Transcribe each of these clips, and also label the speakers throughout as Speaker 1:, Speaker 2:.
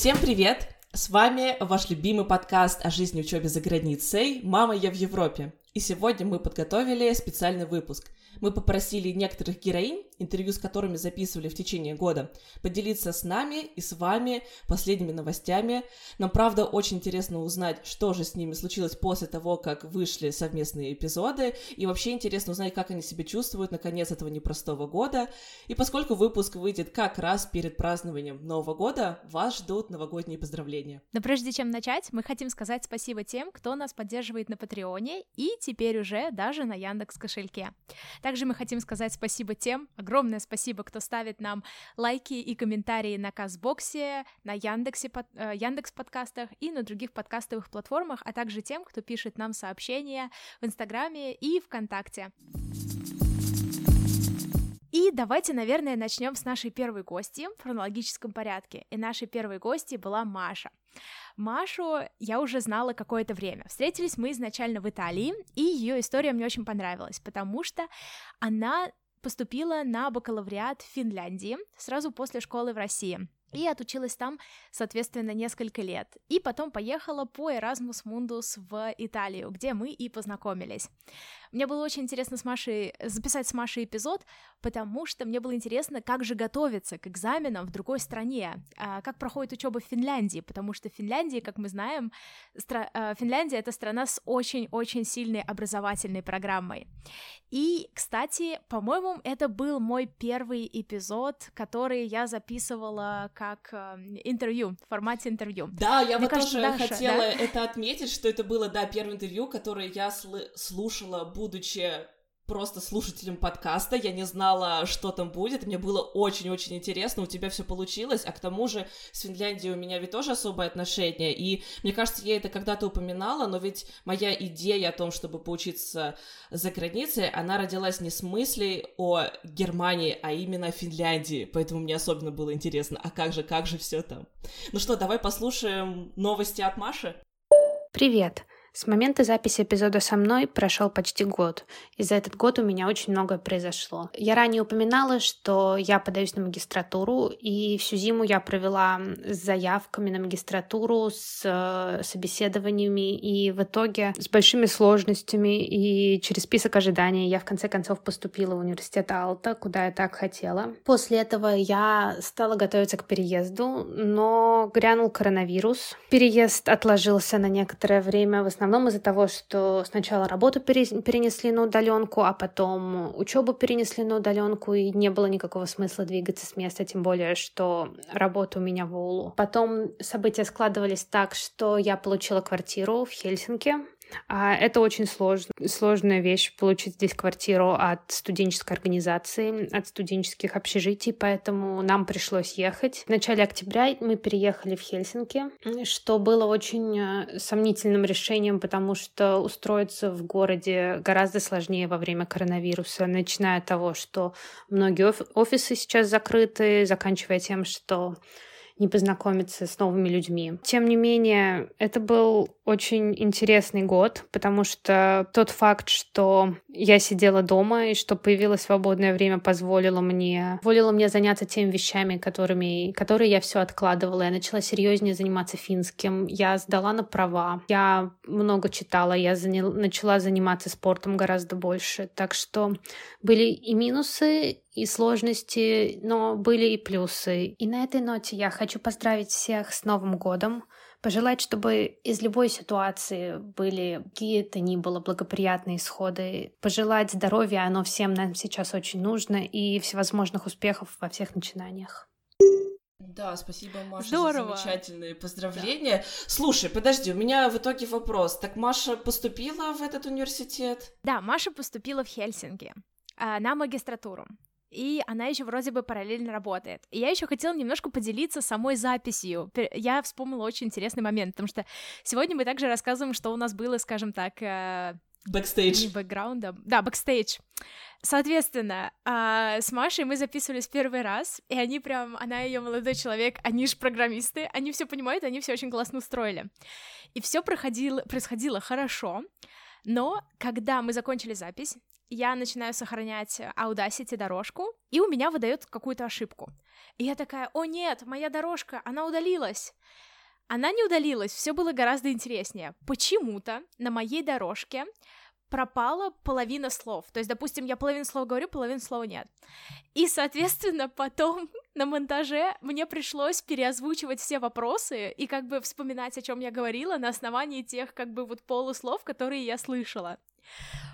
Speaker 1: Всем привет! С вами ваш любимый подкаст о жизни учебе за границей «Мама, я в Европе». И сегодня мы подготовили специальный выпуск. Мы попросили некоторых героинь, интервью с которыми записывали в течение года, поделиться с нами и с вами последними новостями. Нам, правда, очень интересно узнать, что же с ними случилось после того, как вышли совместные эпизоды, и вообще интересно узнать, как они себя чувствуют на конец этого непростого года. И поскольку выпуск выйдет как раз перед празднованием Нового года, вас ждут новогодние поздравления.
Speaker 2: Но прежде чем начать, мы хотим сказать спасибо тем, кто нас поддерживает на Патреоне и теперь уже даже на Яндекс кошельке. Также мы хотим сказать спасибо тем, огромное спасибо, кто ставит нам лайки и комментарии на Казбоксе, на Яндексе, э, Яндекс подкастах и на других подкастовых платформах, а также тем, кто пишет нам сообщения в Инстаграме и ВКонтакте. И давайте, наверное, начнем с нашей первой гости в хронологическом порядке. И нашей первой гостьей была Маша. Машу я уже знала какое-то время. Встретились мы изначально в Италии, и ее история мне очень понравилась, потому что она поступила на бакалавриат в Финляндии сразу после школы в России и отучилась там, соответственно, несколько лет. И потом поехала по Erasmus Mundus в Италию, где мы и познакомились. Мне было очень интересно с Машей записать с Машей эпизод, потому что мне было интересно, как же готовиться к экзаменам в другой стране, а, как проходит учеба в Финляндии, потому что в Финляндии, как мы знаем, стра- а, Финляндия это страна с очень-очень сильной образовательной программой. И, кстати, по-моему, это был мой первый эпизод, который я записывала как э, интервью, в формате интервью.
Speaker 1: Да, я Мне вот кажется, тоже Даша, хотела да? это отметить, что это было, да, первое интервью, которое я сл- слушала, будучи просто слушателем подкаста, я не знала, что там будет, мне было очень-очень интересно, у тебя все получилось, а к тому же с Финляндией у меня ведь тоже особое отношение, и мне кажется, я это когда-то упоминала, но ведь моя идея о том, чтобы поучиться за границей, она родилась не с мыслей о Германии, а именно о Финляндии, поэтому мне особенно было интересно, а как же, как же все там. Ну что, давай послушаем новости от Маши.
Speaker 3: Привет! С момента записи эпизода со мной прошел почти год, и за этот год у меня очень многое произошло. Я ранее упоминала, что я подаюсь на магистратуру, и всю зиму я провела с заявками на магистратуру, с э, собеседованиями, и в итоге с большими сложностями и через список ожиданий я в конце концов поступила в университет Алта, куда я так хотела. После этого я стала готовиться к переезду, но грянул коронавирус. Переезд отложился на некоторое время, в основном из-за того, что сначала работу перенесли на удаленку, а потом учебу перенесли на удаленку, и не было никакого смысла двигаться с места, тем более, что работа у меня в Улу. Потом события складывались так, что я получила квартиру в Хельсинки, это очень сложно, сложная вещь получить здесь квартиру от студенческой организации, от студенческих общежитий, поэтому нам пришлось ехать. В начале октября мы переехали в Хельсинки, что было очень э, сомнительным решением, потому что устроиться в городе гораздо сложнее во время коронавируса, начиная от того, что многие офисы сейчас закрыты, заканчивая тем, что не познакомиться с новыми людьми. Тем не менее, это был очень интересный год, потому что тот факт, что я сидела дома и что появилось свободное время, позволило мне, позволило мне заняться теми вещами, которыми, которые я все откладывала. Я начала серьезнее заниматься финским, я сдала на права, я много читала, я занял, начала заниматься спортом гораздо больше. Так что были и минусы, и сложности, но были и плюсы. И на этой ноте я хочу поздравить всех с Новым годом, пожелать, чтобы из любой ситуации были какие-то ни было благоприятные исходы, пожелать здоровья, оно всем нам сейчас очень нужно, и всевозможных успехов во всех начинаниях.
Speaker 1: Да, спасибо, Маша, Здорово. за замечательные поздравления. Да. Слушай, подожди, у меня в итоге вопрос. Так Маша поступила в этот университет?
Speaker 2: Да, Маша поступила в Хельсинки а, на магистратуру и она еще вроде бы параллельно работает. И я еще хотела немножко поделиться самой записью. Я вспомнила очень интересный момент, потому что сегодня мы также рассказываем, что у нас было, скажем так,
Speaker 1: э, Бэкстейдж.
Speaker 2: Не бэкграундом. Да, бэкстейдж. Соответственно, э, с Машей мы записывались первый раз, и они прям, она ее молодой человек, они же программисты, они все понимают, они все очень классно устроили. И все проходило, происходило хорошо, Но когда мы закончили запись, я начинаю сохранять Audacity дорожку, и у меня выдает какую-то ошибку. И я такая, о нет, моя дорожка, она удалилась. Она не удалилась, все было гораздо интереснее. Почему-то на моей дорожке пропала половина слов. То есть, допустим, я половину слов говорю, половину слова нет. И, соответственно, потом на монтаже мне пришлось переозвучивать все вопросы и как бы вспоминать, о чем я говорила на основании тех как бы вот полуслов, которые я слышала.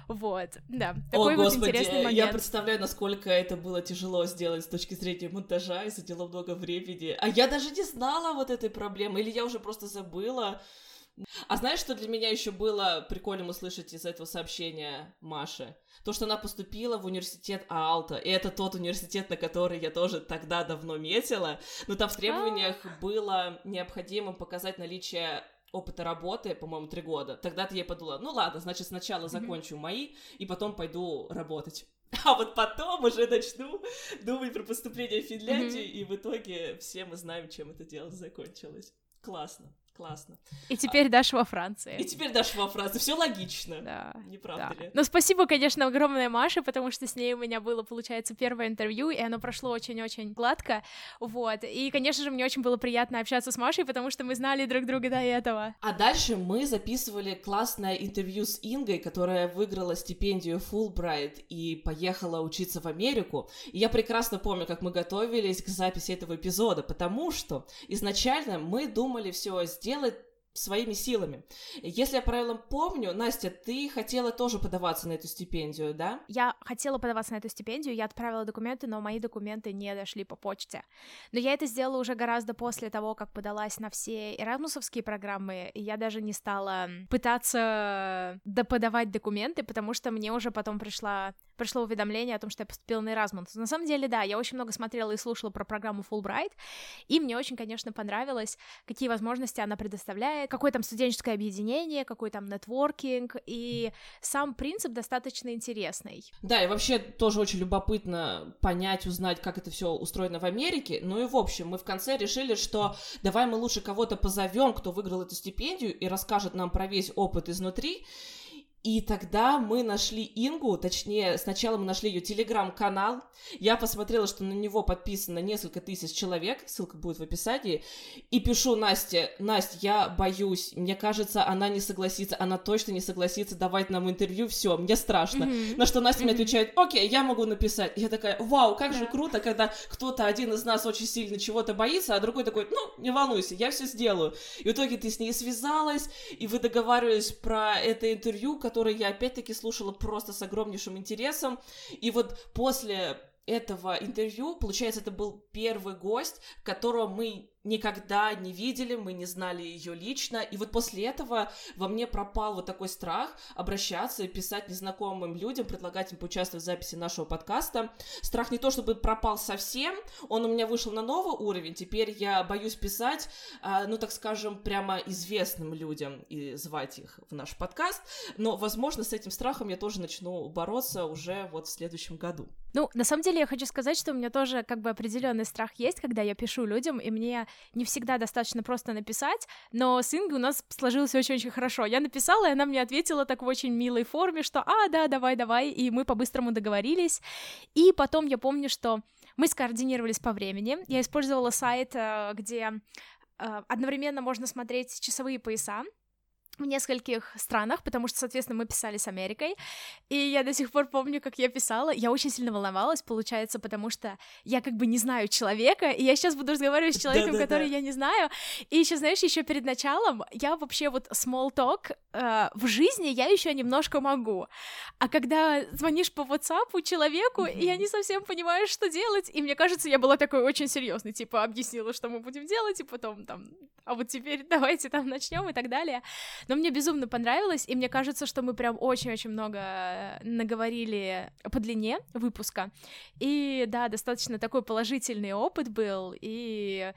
Speaker 2: Вот, да, такой
Speaker 1: О,
Speaker 2: вот
Speaker 1: господи,
Speaker 2: интересный момент.
Speaker 1: я представляю, насколько это было тяжело сделать с точки зрения монтажа и заняло много времени. А я даже не знала вот этой проблемы, или я уже просто забыла. А знаешь, что для меня еще было прикольно услышать из этого сообщения Маши? То, что она поступила в университет Аалта, и это тот университет, на который я тоже тогда давно метила, но там в требованиях было необходимо показать наличие опыта работы, по-моему, три года. Тогда-то я подумала, ну ладно, значит, сначала закончу мои, и потом пойду работать. А вот потом уже начну думать про поступление в Финляндию, и в итоге все мы знаем, чем это дело закончилось. Классно. Классно.
Speaker 2: И теперь а... Даш во Франции.
Speaker 1: И теперь Даш во Франции. Все логично.
Speaker 2: Да.
Speaker 1: Не правда
Speaker 2: да.
Speaker 1: ли?
Speaker 2: Ну, спасибо, конечно, огромное Маше, потому что с ней у меня было, получается, первое интервью, и оно прошло очень-очень гладко. Вот. И, конечно же, мне очень было приятно общаться с Машей, потому что мы знали друг друга до этого.
Speaker 1: А дальше мы записывали классное интервью с Ингой, которая выиграла стипендию Фулбрайт и поехала учиться в Америку. И я прекрасно помню, как мы готовились к записи этого эпизода, потому что изначально мы думали все сделать делать своими силами. Если я правильно помню, Настя, ты хотела тоже подаваться на эту стипендию, да?
Speaker 2: Я хотела подаваться на эту стипендию, я отправила документы, но мои документы не дошли по почте. Но я это сделала уже гораздо после того, как подалась на все эрамусовские программы, и я даже не стала пытаться доподавать документы, потому что мне уже потом пришла пришло уведомление о том, что я поступила на Erasmus. На самом деле, да, я очень много смотрела и слушала про программу Fulbright, и мне очень, конечно, понравилось, какие возможности она предоставляет, какое там студенческое объединение, какой там нетворкинг, и сам принцип достаточно интересный.
Speaker 1: Да, и вообще тоже очень любопытно понять, узнать, как это все устроено в Америке. Ну и в общем, мы в конце решили, что давай мы лучше кого-то позовем, кто выиграл эту стипендию и расскажет нам про весь опыт изнутри. И тогда мы нашли Ингу, точнее, сначала мы нашли ее телеграм-канал. Я посмотрела, что на него подписано несколько тысяч человек, ссылка будет в описании. И пишу Насте, Настя, я боюсь, мне кажется, она не согласится, она точно не согласится давать нам интервью, все, мне страшно. Mm-hmm. На что Настя mm-hmm. мне отвечает, окей, я могу написать. Я такая, вау, как yeah. же круто, когда кто-то один из нас очень сильно чего-то боится, а другой такой, ну, не волнуйся, я все сделаю. И в итоге ты с ней связалась, и вы договаривались про это интервью, которое который я опять-таки слушала просто с огромнейшим интересом. И вот после этого интервью, получается, это был первый гость, которого мы никогда не видели, мы не знали ее лично, и вот после этого во мне пропал вот такой страх обращаться и писать незнакомым людям, предлагать им поучаствовать в записи нашего подкаста. Страх не то чтобы пропал совсем, он у меня вышел на новый уровень, теперь я боюсь писать, а, ну, так скажем, прямо известным людям и звать их в наш подкаст, но, возможно, с этим страхом я тоже начну бороться уже вот в следующем году.
Speaker 2: Ну, на самом деле я хочу сказать, что у меня тоже как бы определенный страх есть, когда я пишу людям, и мне не всегда достаточно просто написать, но с Ингой у нас сложилось очень-очень хорошо. Я написала, и она мне ответила так в очень милой форме, что «А, да, давай, давай», и мы по-быстрому договорились. И потом я помню, что мы скоординировались по времени. Я использовала сайт, э, где э, одновременно можно смотреть часовые пояса, в нескольких странах, потому что, соответственно, мы писали с Америкой, и я до сих пор помню, как я писала, я очень сильно волновалась, получается, потому что я как бы не знаю человека, и я сейчас буду разговаривать с человеком, да, да, который да. я не знаю, и еще, знаешь, еще перед началом я вообще вот small talk э, в жизни я еще немножко могу, а когда звонишь по WhatsApp человеку, mm-hmm. и я не совсем понимаю, что делать, и мне кажется, я была такой очень серьезной, типа объяснила, что мы будем делать, и потом там, а вот теперь давайте там начнем и так далее. Но мне безумно понравилось, и мне кажется, что мы прям очень-очень много э, наговорили по длине выпуска. И да, достаточно такой положительный опыт был, и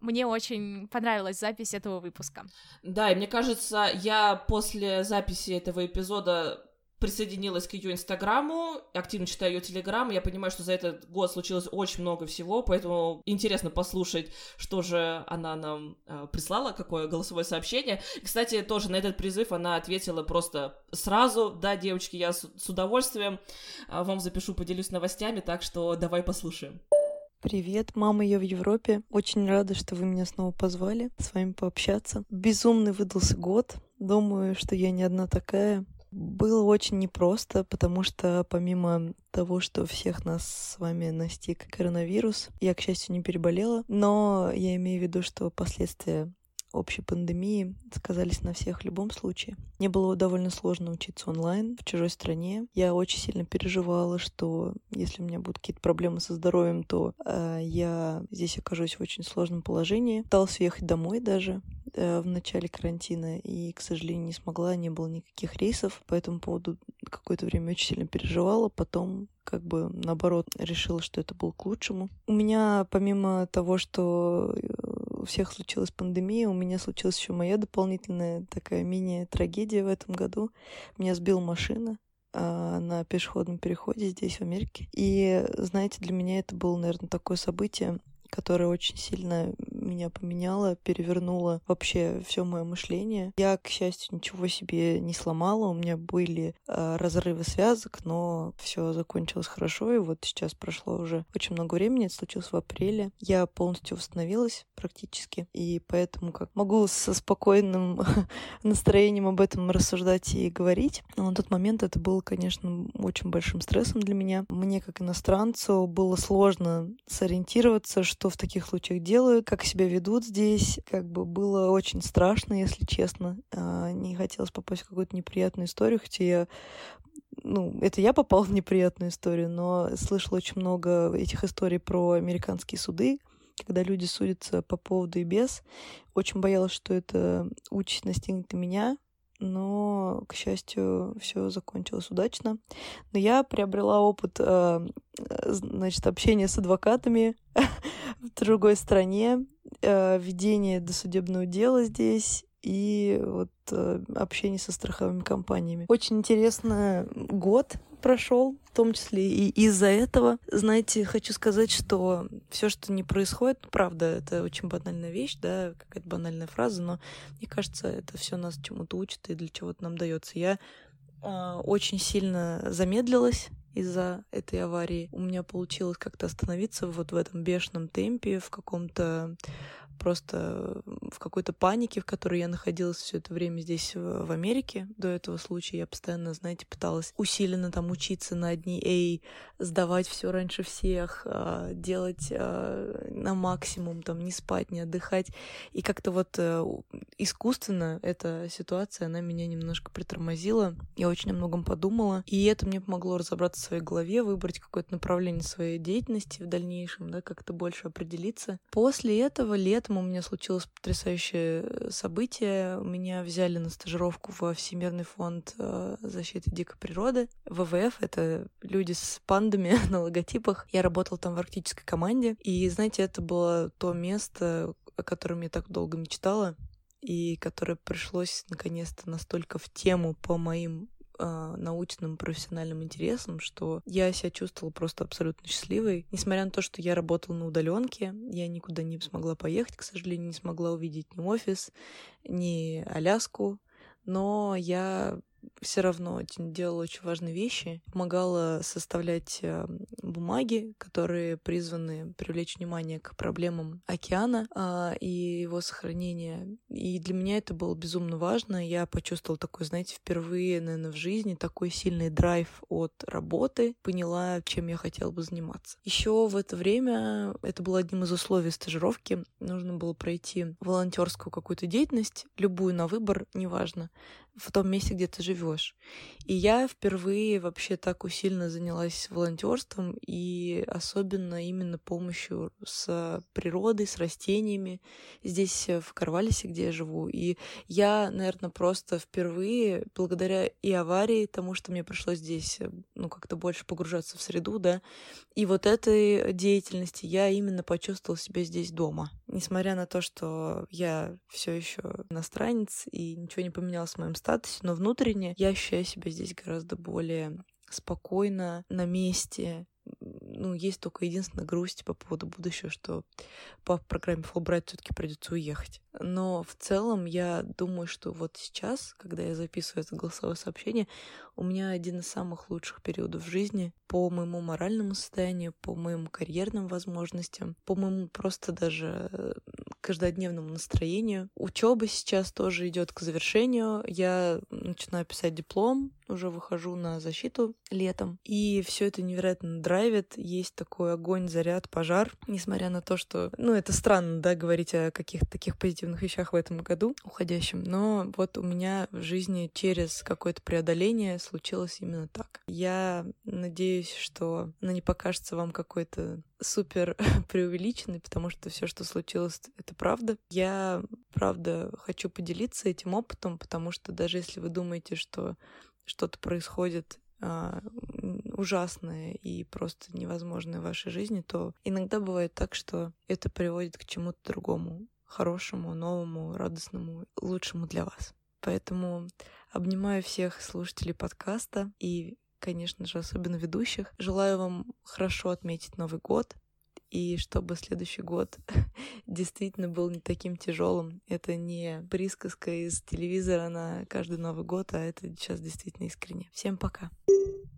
Speaker 2: мне очень понравилась запись этого выпуска.
Speaker 1: Да, и мне кажется, я после записи этого эпизода присоединилась к ее инстаграму, активно читаю ее телеграм, я понимаю, что за этот год случилось очень много всего, поэтому интересно послушать, что же она нам э, прислала, какое голосовое сообщение. Кстати, тоже на этот призыв она ответила просто сразу, да, девочки, я с, с удовольствием э, вам запишу, поделюсь новостями, так что давай послушаем.
Speaker 4: Привет, мама, я в Европе. Очень рада, что вы меня снова позвали с вами пообщаться. Безумный выдался год. Думаю, что я не одна такая. Было очень непросто, потому что помимо того, что всех нас с вами настиг коронавирус, я, к счастью, не переболела, но я имею в виду, что последствия общей пандемии сказались на всех в любом случае. Мне было довольно сложно учиться онлайн в чужой стране. Я очень сильно переживала, что если у меня будут какие-то проблемы со здоровьем, то э, я здесь окажусь в очень сложном положении. Пыталась уехать домой даже э, в начале карантина и, к сожалению, не смогла, не было никаких рейсов. По этому поводу какое-то время очень сильно переживала. Потом как бы наоборот решила, что это было к лучшему. У меня помимо того, что э, у всех случилась пандемия, у меня случилась еще моя дополнительная такая мини-трагедия в этом году. Меня сбила машина а, на пешеходном переходе здесь, в Америке. И, знаете, для меня это было, наверное, такое событие, которая очень сильно меня поменяла, перевернула вообще все мое мышление. Я, к счастью, ничего себе не сломала, у меня были э, разрывы связок, но все закончилось хорошо, и вот сейчас прошло уже очень много времени, это случилось в апреле. Я полностью восстановилась практически, и поэтому как могу со спокойным настроением об этом рассуждать и говорить. Но на тот момент это было, конечно, очень большим стрессом для меня. Мне, как иностранцу, было сложно сориентироваться, что в таких случаях делают, как себя ведут здесь. Как бы было очень страшно, если честно. А, не хотелось попасть в какую-то неприятную историю, хотя я ну, это я попал в неприятную историю, но слышала очень много этих историй про американские суды, когда люди судятся по поводу и без. Очень боялась, что это участь настигнет и меня, но, к счастью, все закончилось удачно. Но я приобрела опыт, э, значит, общения с адвокатами в другой стране, э, ведение досудебного дела здесь и вот э, общение со страховыми компаниями. Очень интересно год прошел, в том числе и из-за этого. Знаете, хочу сказать, что все, что не происходит, правда, это очень банальная вещь, да, какая-то банальная фраза, но мне кажется, это все нас чему-то учит и для чего-то нам дается. Я э, очень сильно замедлилась из-за этой аварии. У меня получилось как-то остановиться вот в этом бешеном темпе, в каком-то просто в какой-то панике, в которой я находилась все это время здесь, в Америке. До этого случая я постоянно, знаете, пыталась усиленно там учиться на одни эй, сдавать все раньше всех, а, делать а, на максимум, там, не спать, не отдыхать. И как-то вот э, искусственно эта ситуация, она меня немножко притормозила. Я очень о многом подумала. И это мне помогло разобраться в своей голове, выбрать какое-то направление своей деятельности в дальнейшем, да, как-то больше определиться. После этого лет летом у меня случилось потрясающее событие. Меня взяли на стажировку во Всемирный фонд э, защиты дикой природы. ВВФ — это люди с пандами на логотипах. Я работала там в арктической команде. И, знаете, это было то место, о котором я так долго мечтала и которое пришлось наконец-то настолько в тему по моим научным профессиональным интересам, что я себя чувствовала просто абсолютно счастливой. Несмотря на то, что я работала на удаленке, я никуда не смогла поехать, к сожалению, не смогла увидеть ни офис, ни Аляску, но я все равно делала очень важные вещи. Помогала составлять э, бумаги, которые призваны привлечь внимание к проблемам океана а, и его сохранения. И для меня это было безумно важно. Я почувствовала такой, знаете, впервые, наверное, в жизни такой сильный драйв от работы. Поняла, чем я хотела бы заниматься. Еще в это время, это было одним из условий стажировки, нужно было пройти волонтерскую какую-то деятельность, любую на выбор, неважно в том месте, где ты живешь. И я впервые вообще так усиленно занялась волонтерством и особенно именно помощью с природой, с растениями здесь, э, в Карвалисе, где я живу. И я, наверное, просто впервые, благодаря и аварии, тому, что мне пришлось здесь, э, ну, как-то больше погружаться в среду, да, и вот этой деятельности я именно почувствовала себя здесь дома. Несмотря на то, что я все еще иностранец и ничего не поменялось в моем статусе, но внутренне я ощущаю себя здесь гораздо более спокойно, на месте, ну, есть только единственная грусть по поводу будущего, что по программе Fulbright все таки придется уехать. Но в целом я думаю, что вот сейчас, когда я записываю это голосовое сообщение, у меня один из самых лучших периодов в жизни по моему моральному состоянию, по моим карьерным возможностям, по моему просто даже каждодневному настроению. Учеба сейчас тоже идет к завершению. Я начинаю писать диплом, уже выхожу на защиту летом. И все это невероятно драйвит. Есть такой огонь, заряд, пожар. Несмотря на то, что, ну, это странно, да, говорить о каких-то таких позитивных вещах в этом году уходящем. Но вот у меня в жизни через какое-то преодоление случилось именно так. Я надеюсь, что она не покажется вам какой-то супер преувеличенный, потому что все, что случилось, это правда. Я, правда, хочу поделиться этим опытом, потому что даже если вы думаете, что что-то происходит а, ужасное и просто невозможное в вашей жизни, то иногда бывает так, что это приводит к чему-то другому, хорошему, новому, радостному, лучшему для вас. Поэтому обнимаю всех слушателей подкаста и конечно же, особенно ведущих. Желаю вам хорошо отметить Новый год, и чтобы следующий год действительно был не таким тяжелым. Это не присказка из телевизора на каждый Новый год, а это сейчас действительно искренне. Всем пока!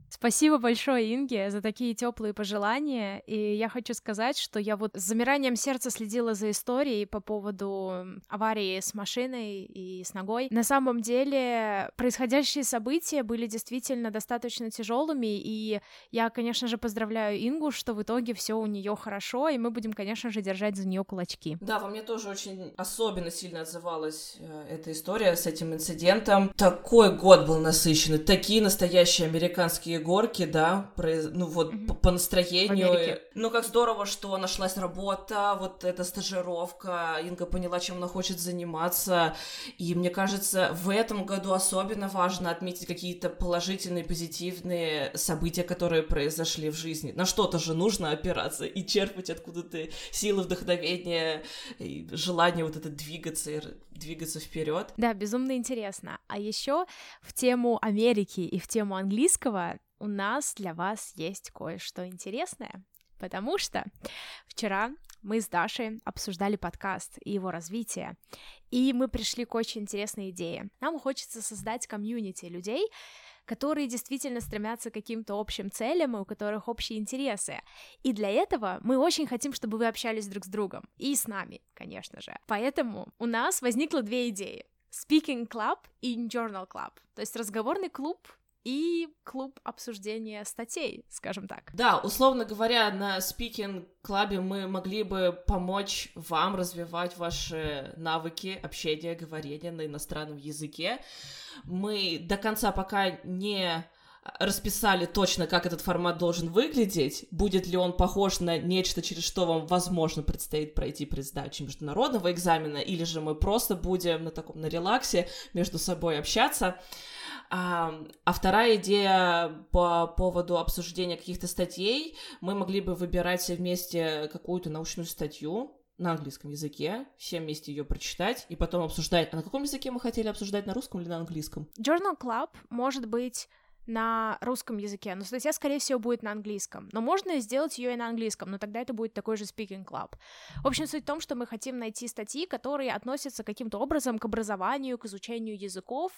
Speaker 2: Спасибо большое, Инге, за такие теплые пожелания. И я хочу сказать, что я вот с замиранием сердца следила за историей по поводу аварии с машиной и с ногой. На самом деле происходящие события были действительно достаточно тяжелыми, и я, конечно же, поздравляю Ингу, что в итоге все у нее хорошо, и мы будем, конечно же, держать за нее кулачки.
Speaker 1: Да, во мне тоже очень особенно сильно отзывалась э, эта история с этим инцидентом. Такой год был насыщенный, такие настоящие американские горки, да, произ... ну вот mm-hmm. по, по настроению. Ну как здорово, что нашлась работа, вот эта стажировка, Инга поняла, чем она хочет заниматься, и мне кажется, в этом году особенно важно отметить какие-то положительные, позитивные события, которые произошли в жизни. На что-то же нужно опираться и черпать откуда-то силы, вдохновения, и желание вот это двигаться и двигаться вперед.
Speaker 2: Да, безумно интересно. А еще в тему Америки и в тему английского у нас для вас есть кое-что интересное, потому что вчера мы с Дашей обсуждали подкаст и его развитие, и мы пришли к очень интересной идее. Нам хочется создать комьюнити людей, которые действительно стремятся к каким-то общим целям и у которых общие интересы. И для этого мы очень хотим, чтобы вы общались друг с другом и с нами, конечно же. Поэтому у нас возникло две идеи. Speaking Club и Journal Club, то есть разговорный клуб и клуб обсуждения статей, скажем так.
Speaker 1: Да, условно говоря, на Speaking Club мы могли бы помочь вам развивать ваши навыки общения, говорения на иностранном языке. Мы до конца пока не расписали точно, как этот формат должен выглядеть, будет ли он похож на нечто, через что вам, возможно, предстоит пройти при сдаче международного экзамена, или же мы просто будем на таком, на релаксе между собой общаться. А, а вторая идея по поводу обсуждения каких-то статей, мы могли бы выбирать все вместе какую-то научную статью, на английском языке, все вместе ее прочитать и потом обсуждать. А на каком языке мы хотели обсуждать, на русском или на английском?
Speaker 2: Journal Club может быть на русском языке, но статья, скорее всего, будет на английском. Но можно сделать ее и на английском, но тогда это будет такой же speaking club. В общем, суть в том, что мы хотим найти статьи, которые относятся каким-то образом к образованию, к изучению языков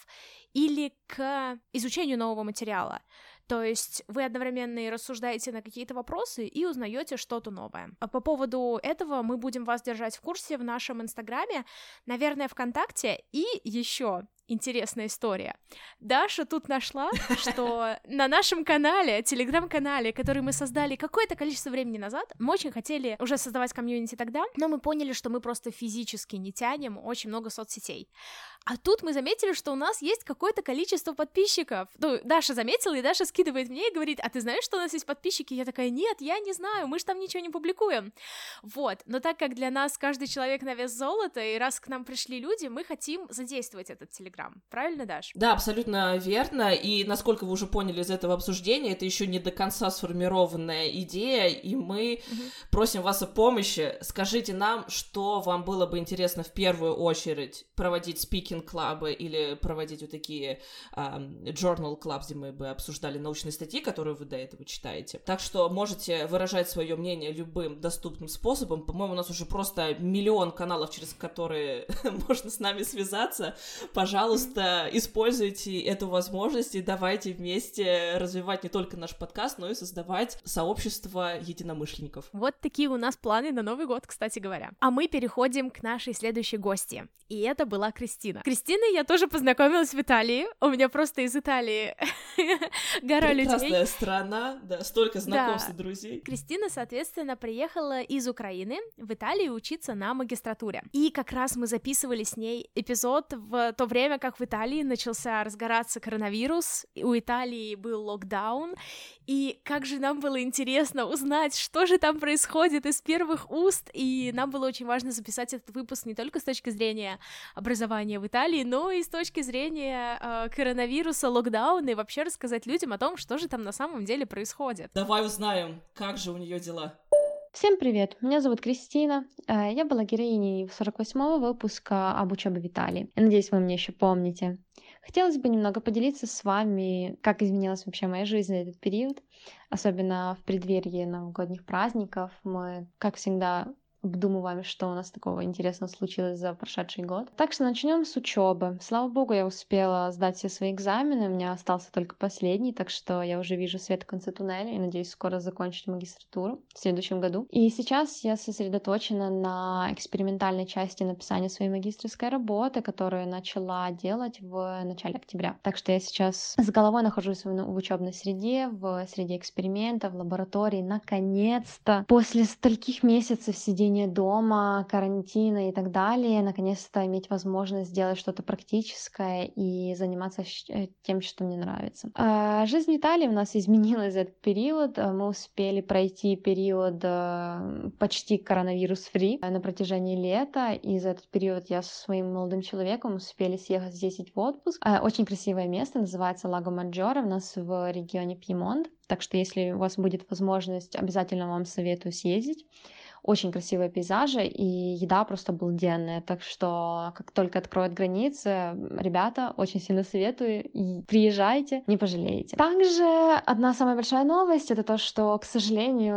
Speaker 2: или к изучению нового материала. То есть вы одновременно и рассуждаете на какие-то вопросы и узнаете что-то новое. А по поводу этого мы будем вас держать в курсе в нашем инстаграме, наверное, ВКонтакте и еще интересная история. Даша тут нашла, что на нашем канале, телеграм-канале, который мы создали какое-то количество времени назад, мы очень хотели уже создавать комьюнити тогда, но мы поняли, что мы просто физически не тянем очень много соцсетей. А тут мы заметили, что у нас есть какое-то количество подписчиков. Ну, Даша заметила, и Даша скидывает мне и говорит, а ты знаешь, что у нас есть подписчики? Я такая, нет, я не знаю, мы же там ничего не публикуем. Вот, но так как для нас каждый человек на вес золота, и раз к нам пришли люди, мы хотим задействовать этот телеграм программ. Правильно, Даш?
Speaker 1: Да, абсолютно верно. И насколько вы уже поняли из этого обсуждения, это еще не до конца сформированная идея, и мы угу. просим вас о помощи. Скажите нам, что вам было бы интересно в первую очередь проводить спикинг-клабы или проводить вот такие um, journal clubs, где мы бы обсуждали научные статьи, которые вы до этого читаете. Так что можете выражать свое мнение любым доступным способом. По-моему, у нас уже просто миллион каналов, через которые можно с нами связаться. Пожалуйста, используйте эту возможность и давайте вместе развивать не только наш подкаст, но и создавать сообщество единомышленников.
Speaker 2: Вот такие у нас планы на Новый год, кстати говоря. А мы переходим к нашей следующей гости. И это была Кристина. Кристина я тоже познакомилась в Италии. У меня просто из Италии гора людей.
Speaker 1: Прекрасная страна, да, столько знакомств и друзей.
Speaker 2: Кристина, соответственно, приехала из Украины в Италию учиться на магистратуре. И как раз мы записывали с ней эпизод в то время, как в Италии начался разгораться коронавирус, у Италии был локдаун, и как же нам было интересно узнать, что же там происходит из первых уст, и нам было очень важно записать этот выпуск не только с точки зрения образования в Италии, но и с точки зрения э, коронавируса, локдауна, и вообще рассказать людям о том, что же там на самом деле происходит.
Speaker 1: Давай узнаем, как же у нее дела.
Speaker 5: Всем привет, меня зовут Кристина. Э, я была героиней 48-го выпуска об учебе в надеюсь, вы меня еще помните. Хотелось бы немного поделиться с вами, как изменилась вообще моя жизнь за этот период, особенно в преддверии новогодних праздников. Мы, как всегда, обдумываем, что у нас такого интересного случилось за прошедший год. Так что начнем с учебы. Слава богу, я успела сдать все свои экзамены, у меня остался только последний, так что я уже вижу свет в конце туннеля и надеюсь скоро закончить магистратуру в следующем году. И сейчас я сосредоточена на экспериментальной части написания своей магистрской работы, которую начала делать в начале октября. Так что я сейчас с головой нахожусь в, в учебной среде, в среде экспериментов, лаборатории. Наконец-то, после стольких месяцев сидения сидения дома, карантина и так далее, наконец-то иметь возможность сделать что-то практическое и заниматься э, тем, что мне нравится. А жизнь в Италии у нас изменилась за этот период. Мы успели пройти период э, почти коронавирус-фри на протяжении лета, и за этот период я со своим молодым человеком успели съехать здесь в отпуск. Э, очень красивое место, называется Лаго Маджоре, у нас в регионе Пьемонт. Так что, если у вас будет возможность, обязательно вам советую съездить очень красивые пейзажи, и еда просто обалденная. Так что, как только откроют границы, ребята, очень сильно советую, приезжайте, не пожалеете. Также одна самая большая новость — это то, что, к сожалению,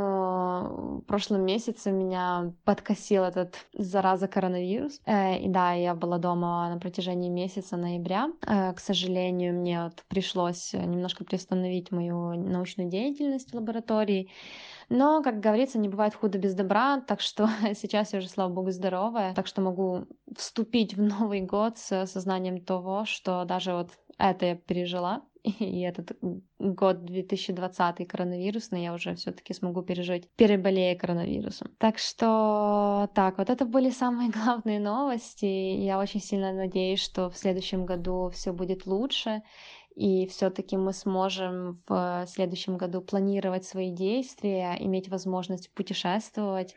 Speaker 5: в прошлом месяце меня подкосил этот зараза коронавирус. Э, и да, я была дома на протяжении месяца ноября. Э, к сожалению, мне вот пришлось немножко приостановить мою научную деятельность в лаборатории. Но, как говорится, не бывает худо без добра, так что сейчас я уже, слава богу, здоровая, так что могу вступить в Новый год с сознанием того, что даже вот это я пережила, и этот год 2020 коронавирусный я уже все-таки смогу пережить, переболея коронавирусом. Так что так, вот это были самые главные новости. Я очень сильно надеюсь, что в следующем году все будет лучше, и все-таки мы сможем в следующем году планировать свои действия, иметь возможность путешествовать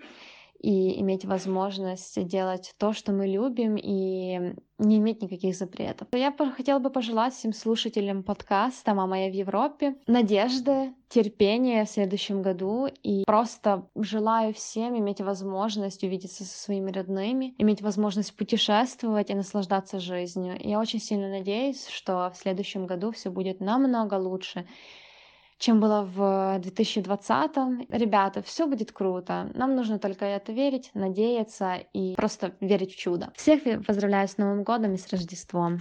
Speaker 5: и иметь возможность делать то, что мы любим, и не иметь никаких запретов. Я хотела бы пожелать всем слушателям подкаста «Мама, я в Европе» надежды, терпения в следующем году, и просто желаю всем иметь возможность увидеться со своими родными, иметь возможность путешествовать и наслаждаться жизнью. Я очень сильно надеюсь, что в следующем году все будет намного лучше, чем было в 2020. Ребята, все будет круто. Нам нужно только это верить, надеяться и просто верить в чудо. Всех поздравляю с Новым годом и с Рождеством.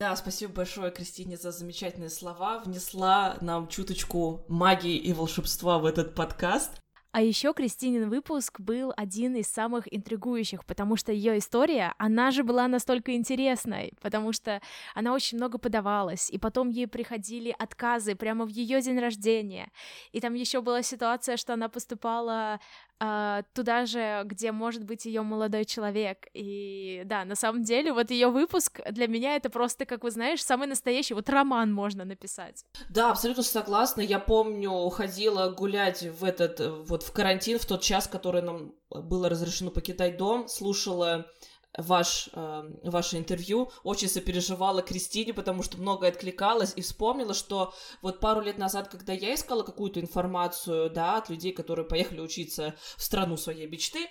Speaker 1: Да, спасибо большое Кристине за замечательные слова. Внесла нам чуточку магии и волшебства в этот подкаст.
Speaker 2: А еще Кристинин выпуск был один из самых интригующих, потому что ее история, она же была настолько интересной, потому что она очень много подавалась, и потом ей приходили отказы прямо в ее день рождения. И там еще была ситуация, что она поступала туда же, где может быть ее молодой человек. И да, на самом деле, вот ее выпуск для меня это просто, как вы знаешь, самый настоящий, вот роман можно написать.
Speaker 1: Да, абсолютно согласна. Я помню, ходила гулять в этот, вот в карантин, в тот час, который нам было разрешено покидать дом, слушала ваш, э, ваше интервью, очень сопереживала Кристине, потому что многое откликалось, и вспомнила, что вот пару лет назад, когда я искала какую-то информацию, да, от людей, которые поехали учиться в страну своей мечты,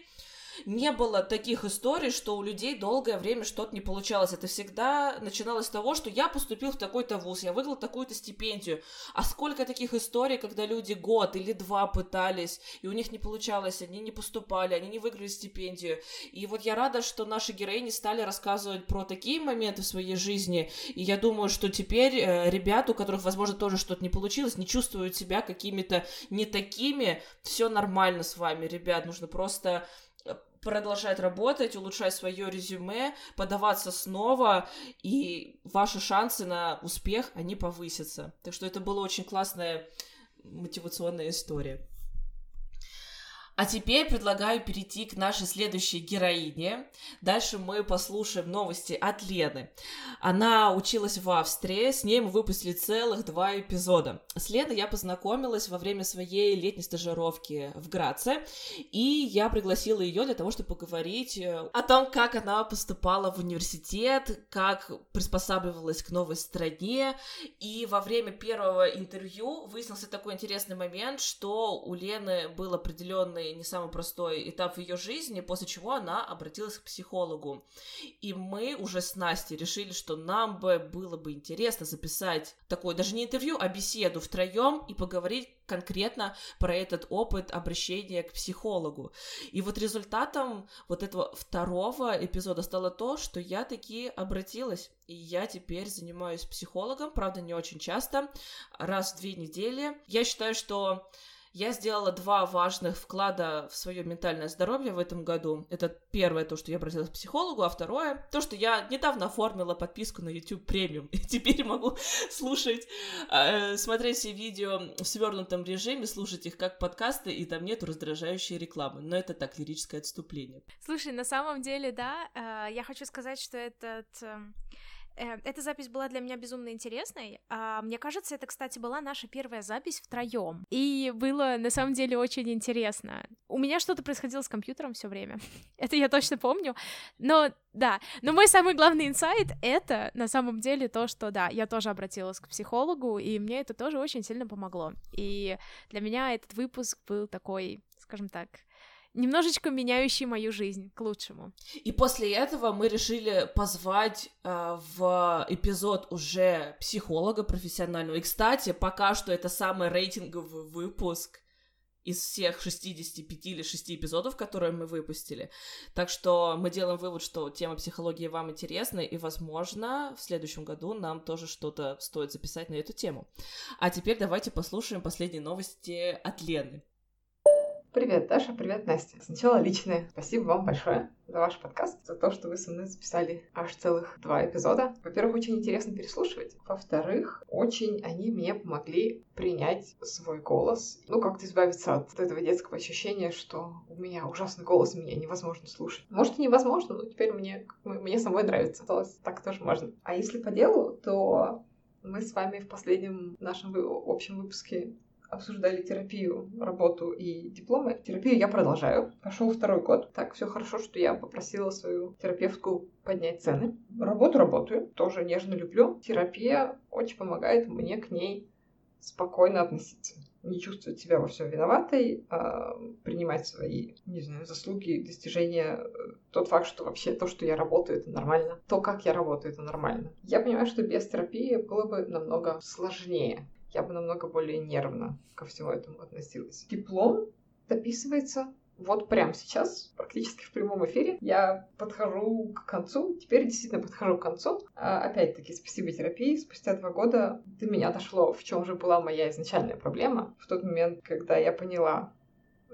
Speaker 1: не было таких историй, что у людей долгое время что-то не получалось. Это всегда начиналось с того, что я поступил в такой-то вуз, я выиграл такую-то стипендию. А сколько таких историй, когда люди год или два пытались, и у них не получалось, они не поступали, они не выиграли стипендию. И вот я рада, что наши героини стали рассказывать про такие моменты в своей жизни, и я думаю, что теперь э, ребята, у которых, возможно, тоже что-то не получилось, не чувствуют себя какими-то не такими, все нормально с вами, ребят, нужно просто продолжать работать, улучшать свое резюме, подаваться снова, и ваши шансы на успех, они повысятся. Так что это была очень классная мотивационная история. А теперь предлагаю перейти к нашей следующей героине. Дальше мы послушаем новости от Лены. Она училась в Австрии, с ней мы выпустили целых два эпизода. С Леной я познакомилась во время своей летней стажировки в Граце, и я пригласила ее для того, чтобы поговорить э, о том, как она поступала в университет, как приспосабливалась к новой стране. И во время первого интервью выяснился такой интересный момент, что у Лены был определенный сложный, не самый простой этап в ее жизни, после чего она обратилась к психологу. И мы уже с Настей решили, что нам бы было бы интересно записать такое, даже не интервью, а беседу втроем и поговорить конкретно про этот опыт обращения к психологу. И вот результатом вот этого второго эпизода стало то, что я таки обратилась. И я теперь занимаюсь психологом, правда, не очень часто, раз в две недели. Я считаю, что я сделала два важных вклада в свое ментальное здоровье в этом году. Это первое, то, что я обратилась к психологу, а второе, то, что я недавно оформила подписку на YouTube премиум. И теперь могу слушать, э, смотреть все видео в свернутом режиме, слушать их как подкасты, и там нету раздражающей рекламы. Но это так, лирическое отступление.
Speaker 2: Слушай, на самом деле, да, э, я хочу сказать, что этот... Э Э, эта запись была для меня безумно интересной. А, мне кажется, это, кстати, была наша первая запись втроем. И было на самом деле очень интересно. У меня что-то происходило с компьютером все время. это я точно помню. Но да, но мой самый главный инсайт — это на самом деле то, что да, я тоже обратилась к психологу, и мне это тоже очень сильно помогло. И для меня этот выпуск был такой, скажем так, немножечко меняющий мою жизнь к лучшему.
Speaker 1: И после этого мы решили позвать э, в эпизод уже психолога профессионального. И, кстати, пока что это самый рейтинговый выпуск из всех 65 или 6 эпизодов, которые мы выпустили. Так что мы делаем вывод, что тема психологии вам интересна, и, возможно, в следующем году нам тоже что-то стоит записать на эту тему. А теперь давайте послушаем последние новости от Лены.
Speaker 6: Привет, Даша, привет, Настя. Сначала личное. Спасибо вам большое за ваш подкаст, за то, что вы со мной записали аж целых два эпизода. Во-первых, очень интересно переслушивать. Во-вторых, очень они мне помогли принять свой голос. Ну, как-то избавиться от этого детского ощущения, что у меня ужасный голос, меня невозможно слушать. Может, и невозможно, но теперь мне, мне самой нравится. Так тоже можно. А если по делу, то мы с вами в последнем нашем общем выпуске обсуждали терапию, работу и дипломы. Терапию я продолжаю. Пошел второй год. Так, все хорошо, что я попросила свою терапевтку поднять цены. Работу работаю, тоже нежно люблю. Терапия очень помогает мне к ней спокойно относиться. Не чувствовать себя во всем виноватой, а принимать свои, не знаю, заслуги, достижения. Тот факт, что вообще то, что я работаю, это нормально. То, как я работаю, это нормально. Я понимаю, что без терапии было бы намного сложнее я бы намного более нервно ко всему этому относилась. Диплом дописывается вот прямо сейчас, практически в прямом эфире, я подхожу к концу. Теперь действительно подхожу к концу. А, опять-таки, спасибо терапии. Спустя два года до меня дошло, в чем же была моя изначальная проблема. В тот момент, когда я поняла,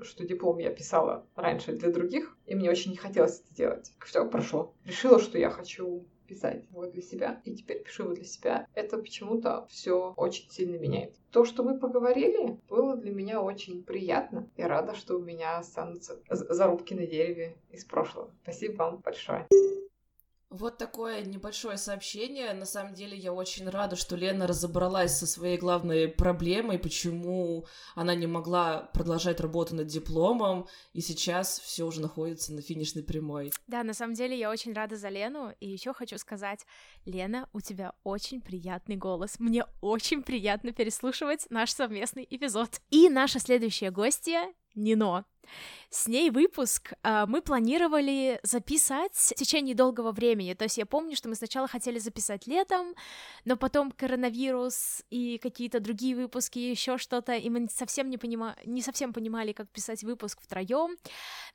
Speaker 6: что диплом я писала раньше для других, и мне очень не хотелось это делать. Все прошло. Решила, что я хочу писать его для себя, и теперь пишу его для себя, это почему-то все очень сильно меняет. То, что мы поговорили, было для меня очень приятно. Я рада, что у меня останутся зарубки на дереве из прошлого. Спасибо вам большое.
Speaker 1: Вот такое небольшое сообщение. На самом деле я очень рада, что Лена разобралась со своей главной проблемой, почему она не могла продолжать работу над дипломом, и сейчас все уже находится на финишной прямой.
Speaker 2: Да, на самом деле я очень рада за Лену, и еще хочу сказать, Лена, у тебя очень приятный голос. Мне очень приятно переслушивать наш совместный эпизод. И наша следующая гостья Нино. С ней выпуск э, мы планировали записать в течение долгого времени. То есть я помню, что мы сначала хотели записать летом, но потом коронавирус и какие-то другие выпуски, еще что-то, и мы совсем не, понима... не совсем понимали, как писать выпуск втроем.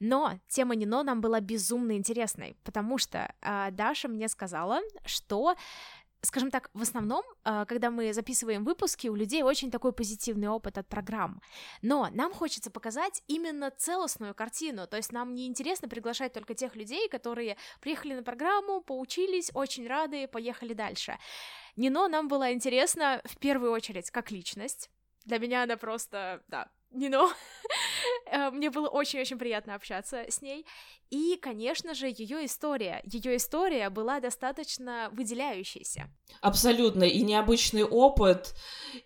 Speaker 2: Но тема Нино нам была безумно интересной, потому что э, Даша мне сказала, что скажем так, в основном, а, когда мы записываем выпуски, у людей очень такой позитивный опыт от программ. Но нам хочется показать именно целостную картину. То есть нам не интересно приглашать только тех людей, которые приехали на программу, поучились, очень рады, поехали дальше. Нино нам была интересна в первую очередь как личность. Для меня она просто, да, Нино. Э, мне было очень-очень приятно общаться с ней. И, конечно же, ее история. Ее история была достаточно выделяющейся.
Speaker 1: Абсолютно. И необычный опыт,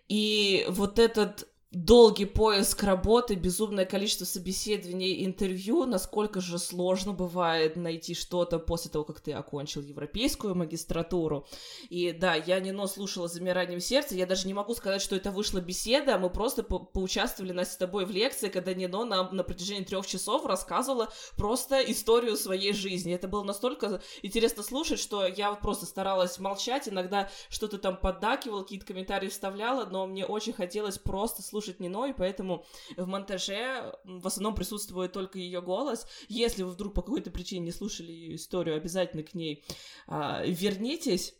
Speaker 1: и вот этот долгий поиск работы, безумное количество собеседований, интервью, насколько же сложно бывает найти что-то после того, как ты окончил европейскую магистратуру. И да, я не но слушала замиранием сердца, я даже не могу сказать, что это вышла беседа, мы просто по поучаствовали нас с тобой в лекции, когда Нино нам на протяжении трех часов рассказывала просто историю своей жизни. Это было настолько интересно слушать, что я вот просто старалась молчать, иногда что-то там поддакивала, какие-то комментарии вставляла, но мне очень хотелось просто слушать слушать Нино, и поэтому в монтаже в основном присутствует только ее голос. Если вы вдруг по какой-то причине не слушали ее историю, обязательно к ней а, вернитесь.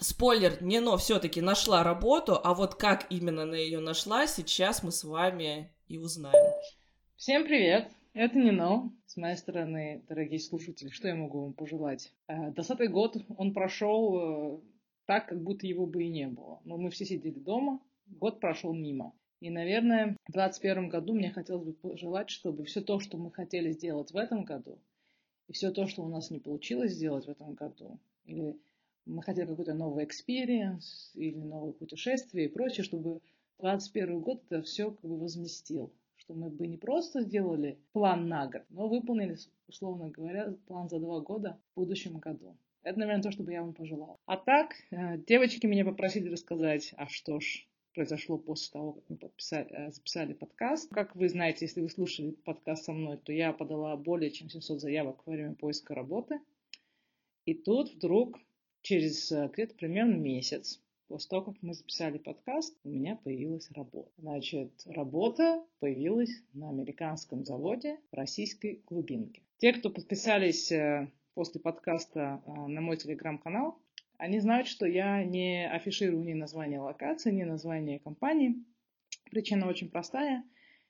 Speaker 1: Спойлер, Нино все-таки нашла работу, а вот как именно она ее нашла, сейчас мы с вами и узнаем.
Speaker 7: Всем привет! Это Нино. С моей стороны, дорогие слушатели, что я могу вам пожелать? Э, двадцатый год, он прошел э, так, как будто его бы и не было. Но мы все сидели дома, год прошел мимо. И, наверное, в 2021 году мне хотелось бы пожелать, чтобы все то, что мы хотели сделать в этом году, и все то, что у нас не получилось сделать в этом году, или мы хотели какой-то новый experience, или новое путешествие и прочее, чтобы 2021 год это все как бы возместил. Что мы бы не просто сделали план на год, но выполнили, условно говоря, план за два года в будущем году. Это, наверное, то, что бы я вам пожелала. А так, э, девочки меня попросили рассказать, а что ж, произошло после того, как мы подписали, э, записали подкаст. Как вы знаете, если вы слушали подкаст со мной, то я подала более чем 700 заявок во время поиска работы. И тут вдруг через э, где-то примерно месяц после того, как мы записали подкаст, у меня появилась работа. Значит, работа появилась на американском заводе в российской глубинке. Те, кто подписались э, после подкаста на мой телеграм-канал, они знают, что я не афиширую ни название локации, ни название компании. Причина очень простая.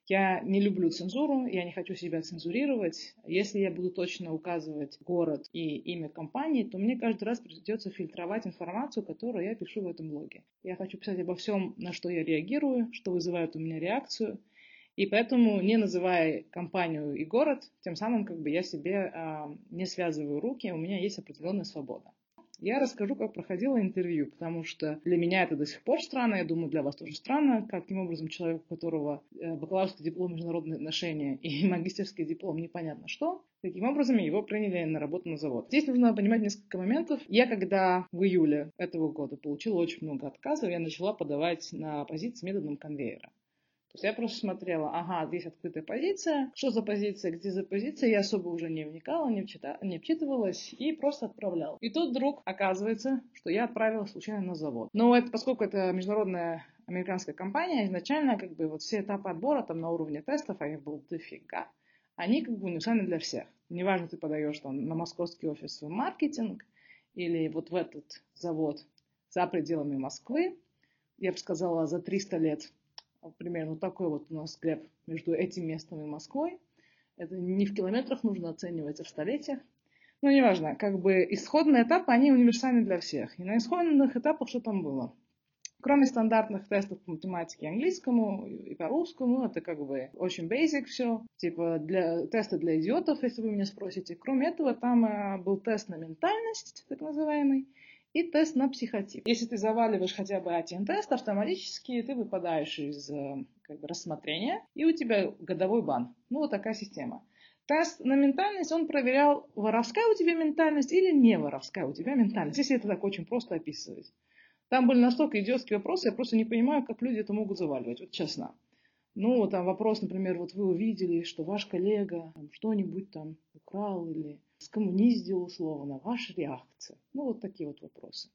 Speaker 7: Я не люблю цензуру, я не хочу себя цензурировать. Если я буду точно указывать город и имя компании, то мне каждый раз придется фильтровать информацию, которую я пишу в этом блоге. Я хочу писать обо всем, на что я реагирую, что вызывает у меня реакцию. И поэтому, не называя компанию и город, тем самым как бы я себе э, не связываю руки, у меня есть определенная свобода. Я расскажу, как проходило интервью, потому что для меня это до сих пор странно, я думаю, для вас тоже странно, каким образом человек, у которого э, бакалаврский диплом международные отношения и магистерский диплом непонятно что, Таким образом, его приняли на работу на завод. Здесь нужно понимать несколько моментов. Я, когда в июле этого года получила очень много отказов, я начала подавать на позиции методом конвейера. То есть я просто смотрела, ага, здесь открытая позиция, что за позиция, где за позиция, я особо уже не вникала, не, вчита, не вчитывалась и просто отправляла. И тут вдруг оказывается, что я отправила случайно на завод. Но это, поскольку это международная американская компания, изначально как бы вот все этапы отбора там на уровне тестов, а их было дофига, они как бы универсальны для всех. Неважно, ты подаешь там на московский офис в маркетинг или вот в этот завод за пределами Москвы, я бы сказала, за 300 лет примерно такой вот у нас гэп между этим местом и Москвой. Это не в километрах нужно оценивать, а в столетиях. Но неважно, как бы исходные этапы, они универсальны для всех. И на исходных этапах что там было? Кроме стандартных тестов по математике английскому и по русскому, это как бы очень basic все. Типа для теста для идиотов, если вы меня спросите. Кроме этого, там э, был тест на ментальность, так называемый, и тест на психотип. Если ты заваливаешь хотя бы один тест, автоматически ты выпадаешь из э, как бы, рассмотрения, и у тебя годовой бан. Ну, вот такая система. Тест на ментальность, он проверял, воровская у тебя ментальность или не воровская у тебя ментальность, если это так очень просто описывать. Там были настолько идиотские вопросы, я просто не понимаю, как люди это могут заваливать, вот честно. Ну, там вопрос, например, вот вы увидели, что ваш коллега что-нибудь там украл или скоммуниздил условно, ваша реакция. Ну, вот такие вот вопросы.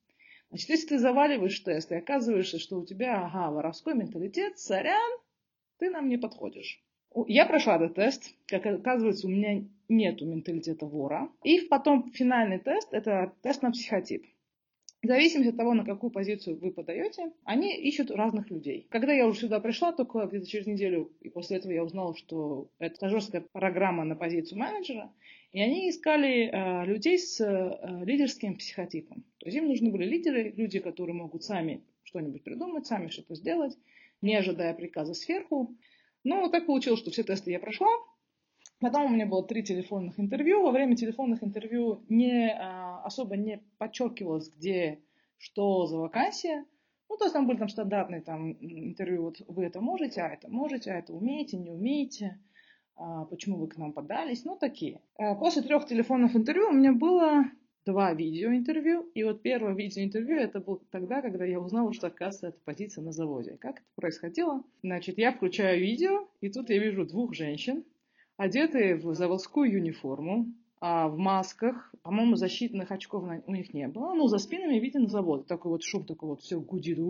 Speaker 7: Значит, если ты заваливаешь тест и оказываешься, что у тебя, ага, воровской менталитет, сорян, ты нам не подходишь. Я прошла этот тест. Как оказывается, у меня нету менталитета вора. И потом финальный тест – это тест на психотип. В зависимости от того, на какую позицию вы подаете, они ищут разных людей. Когда я уже сюда пришла, только где-то через неделю, и после этого я узнала, что это стажерская программа на позицию менеджера, и они искали э, людей с э, лидерским психотипом. То есть им нужны были лидеры, люди, которые могут сами что-нибудь придумать, сами что-то сделать, не ожидая приказа сверху. Ну, вот так получилось, что все тесты я прошла. Потом у меня было три телефонных интервью. Во время телефонных интервью не, а, особо не подчеркивалось, где, что за вакансия. Ну, то есть там были там стандартные там, интервью, вот вы это можете, а это можете, а это умеете, не умеете, почему вы к нам подались, ну, такие. А после трех телефонных интервью у меня было два видеоинтервью. И вот первое видеоинтервью это было тогда, когда я узнала, что, оказывается, это позиция на заводе. Как это происходило? Значит, я включаю видео, и тут я вижу двух женщин, одетые в заводскую униформу, а в масках, по-моему, защитных очков у них не было. Ну, за спинами виден завод. Такой вот шум, такой вот все гудит. И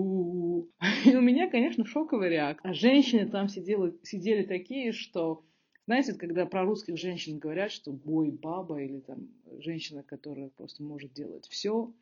Speaker 7: у меня, конечно, шоковая реакция. А женщины там сидели, сидели такие, что знаете, когда про русских женщин говорят, что бой баба или там женщина, которая просто может делать все,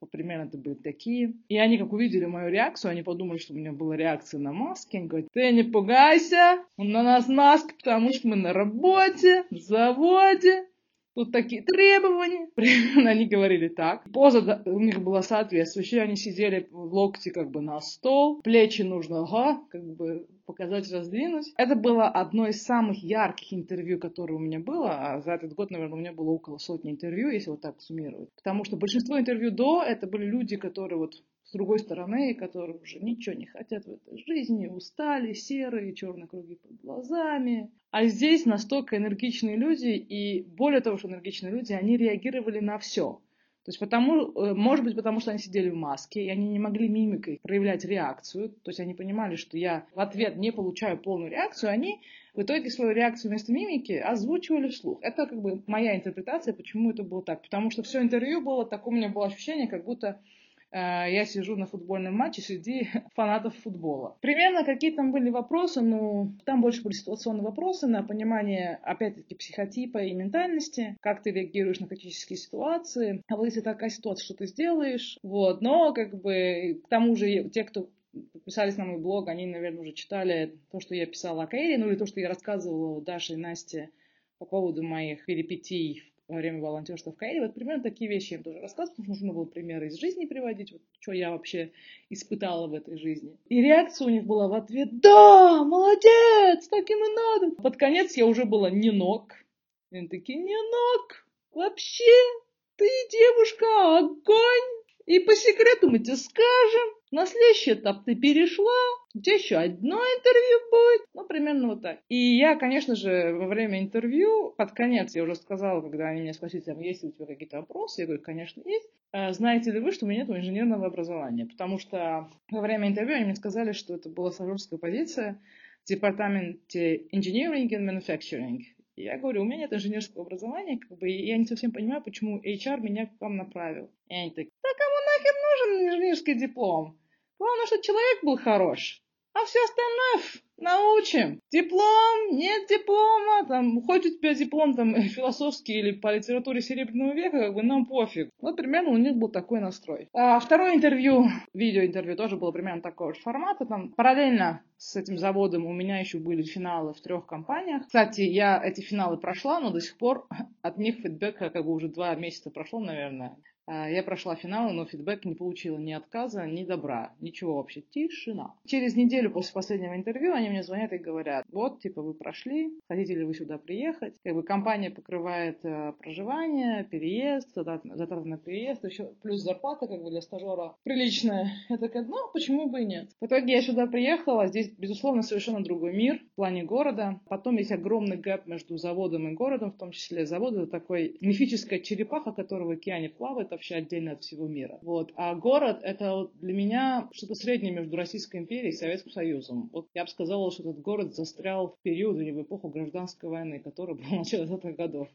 Speaker 7: вот примерно это были такие. И они, как увидели мою реакцию, они подумали, что у меня была реакция на маски. Они говорят, ты не пугайся, на нас маски, потому что мы на работе, в заводе, Тут такие требования. Примерно они говорили так. Поза у них была соответствующая. Они сидели в локти как бы на стол. Плечи нужно, ага, как бы показать, раздвинуть. Это было одно из самых ярких интервью, которое у меня было. А за этот год, наверное, у меня было около сотни интервью, если вот так суммировать. Потому что большинство интервью до это были люди, которые вот с другой стороны, которые уже ничего не хотят в этой жизни, устали, серые, черные круги под глазами. А здесь настолько энергичные люди, и более того, что энергичные люди, они реагировали на все. То есть потому, э, может быть, потому что они сидели в маске, и они не могли мимикой проявлять реакцию. То есть они понимали, что я в ответ не получаю полную реакцию, они в итоге свою реакцию вместо мимики озвучивали вслух. Это как бы моя интерпретация, почему это было так. Потому что все интервью было такое, у меня было ощущение, как будто я сижу на футбольном матче среди фанатов футбола. Примерно какие там были вопросы, ну, там больше были ситуационные вопросы на понимание, опять-таки, психотипа и ментальности, как ты реагируешь на критические ситуации, а вот если такая ситуация, что ты сделаешь, вот, но, как бы, к тому же, те, кто подписались на мой блог, они, наверное, уже читали то, что я писала о Кэри, ну, или то, что я рассказывала Даше и Насте по поводу моих перипетий во время волонтерства в Каире. Вот примерно такие вещи я им тоже рассказывала, потому что нужно было примеры из жизни приводить, вот, что я вообще испытала в этой жизни. И реакция у них была в ответ «Да, молодец, так им и надо». Под конец я уже была не ног. И они такие «Не ног, вообще, ты девушка, огонь». И по секрету мы тебе скажем, на следующий этап ты перешла, тебя еще одно интервью будет. Ну, примерно вот так. И я, конечно же, во время интервью, под конец, я уже сказала, когда они меня спросили, а есть ли у тебя какие-то вопросы, я говорю, конечно, есть. А знаете ли вы, что у меня нет инженерного образования? Потому что во время интервью они мне сказали, что это была стажерская позиция в департаменте Engineering and Manufacturing. Я говорю, у меня нет инженерского образования, как бы, и я не совсем понимаю, почему HR меня к вам направил. И они такие, да кому нахер нужен инженерский диплом? Главное, чтобы человек был хорош. А все остальное научим. Диплом, нет диплома, там, хоть у тебя диплом там философский или по литературе Серебряного века, как бы нам пофиг. Вот примерно у них был такой настрой. А второе интервью, видеоинтервью тоже было примерно такого же формата. Там параллельно с этим заводом у меня еще были финалы в трех компаниях. Кстати, я эти финалы прошла, но до сих пор от них фидбэка как бы уже два месяца прошло, наверное. А, я прошла финал, но фидбэк не получила ни отказа, ни добра. Ничего вообще. Тишина. Через неделю после последнего интервью они мне звонят и говорят, вот, типа, вы прошли, хотите ли вы сюда приехать? Как бы компания покрывает э, проживание, переезд, затраты на переезд, еще плюс зарплата, как бы, для стажера приличная. Я такая, ну, почему бы и нет? В итоге я сюда приехала, здесь, безусловно, совершенно другой мир в плане города. Потом есть огромный гэп между заводом и городом, в том числе завод это такой мифическая черепаха, которая в океане плавает, вообще отдельно от всего мира. Вот. А город — это для меня что-то среднее между Российской империей и Советским Союзом. Вот я бы сказала, что этот город застрял в период или в эпоху гражданской войны, которая была в начале 20-х годов.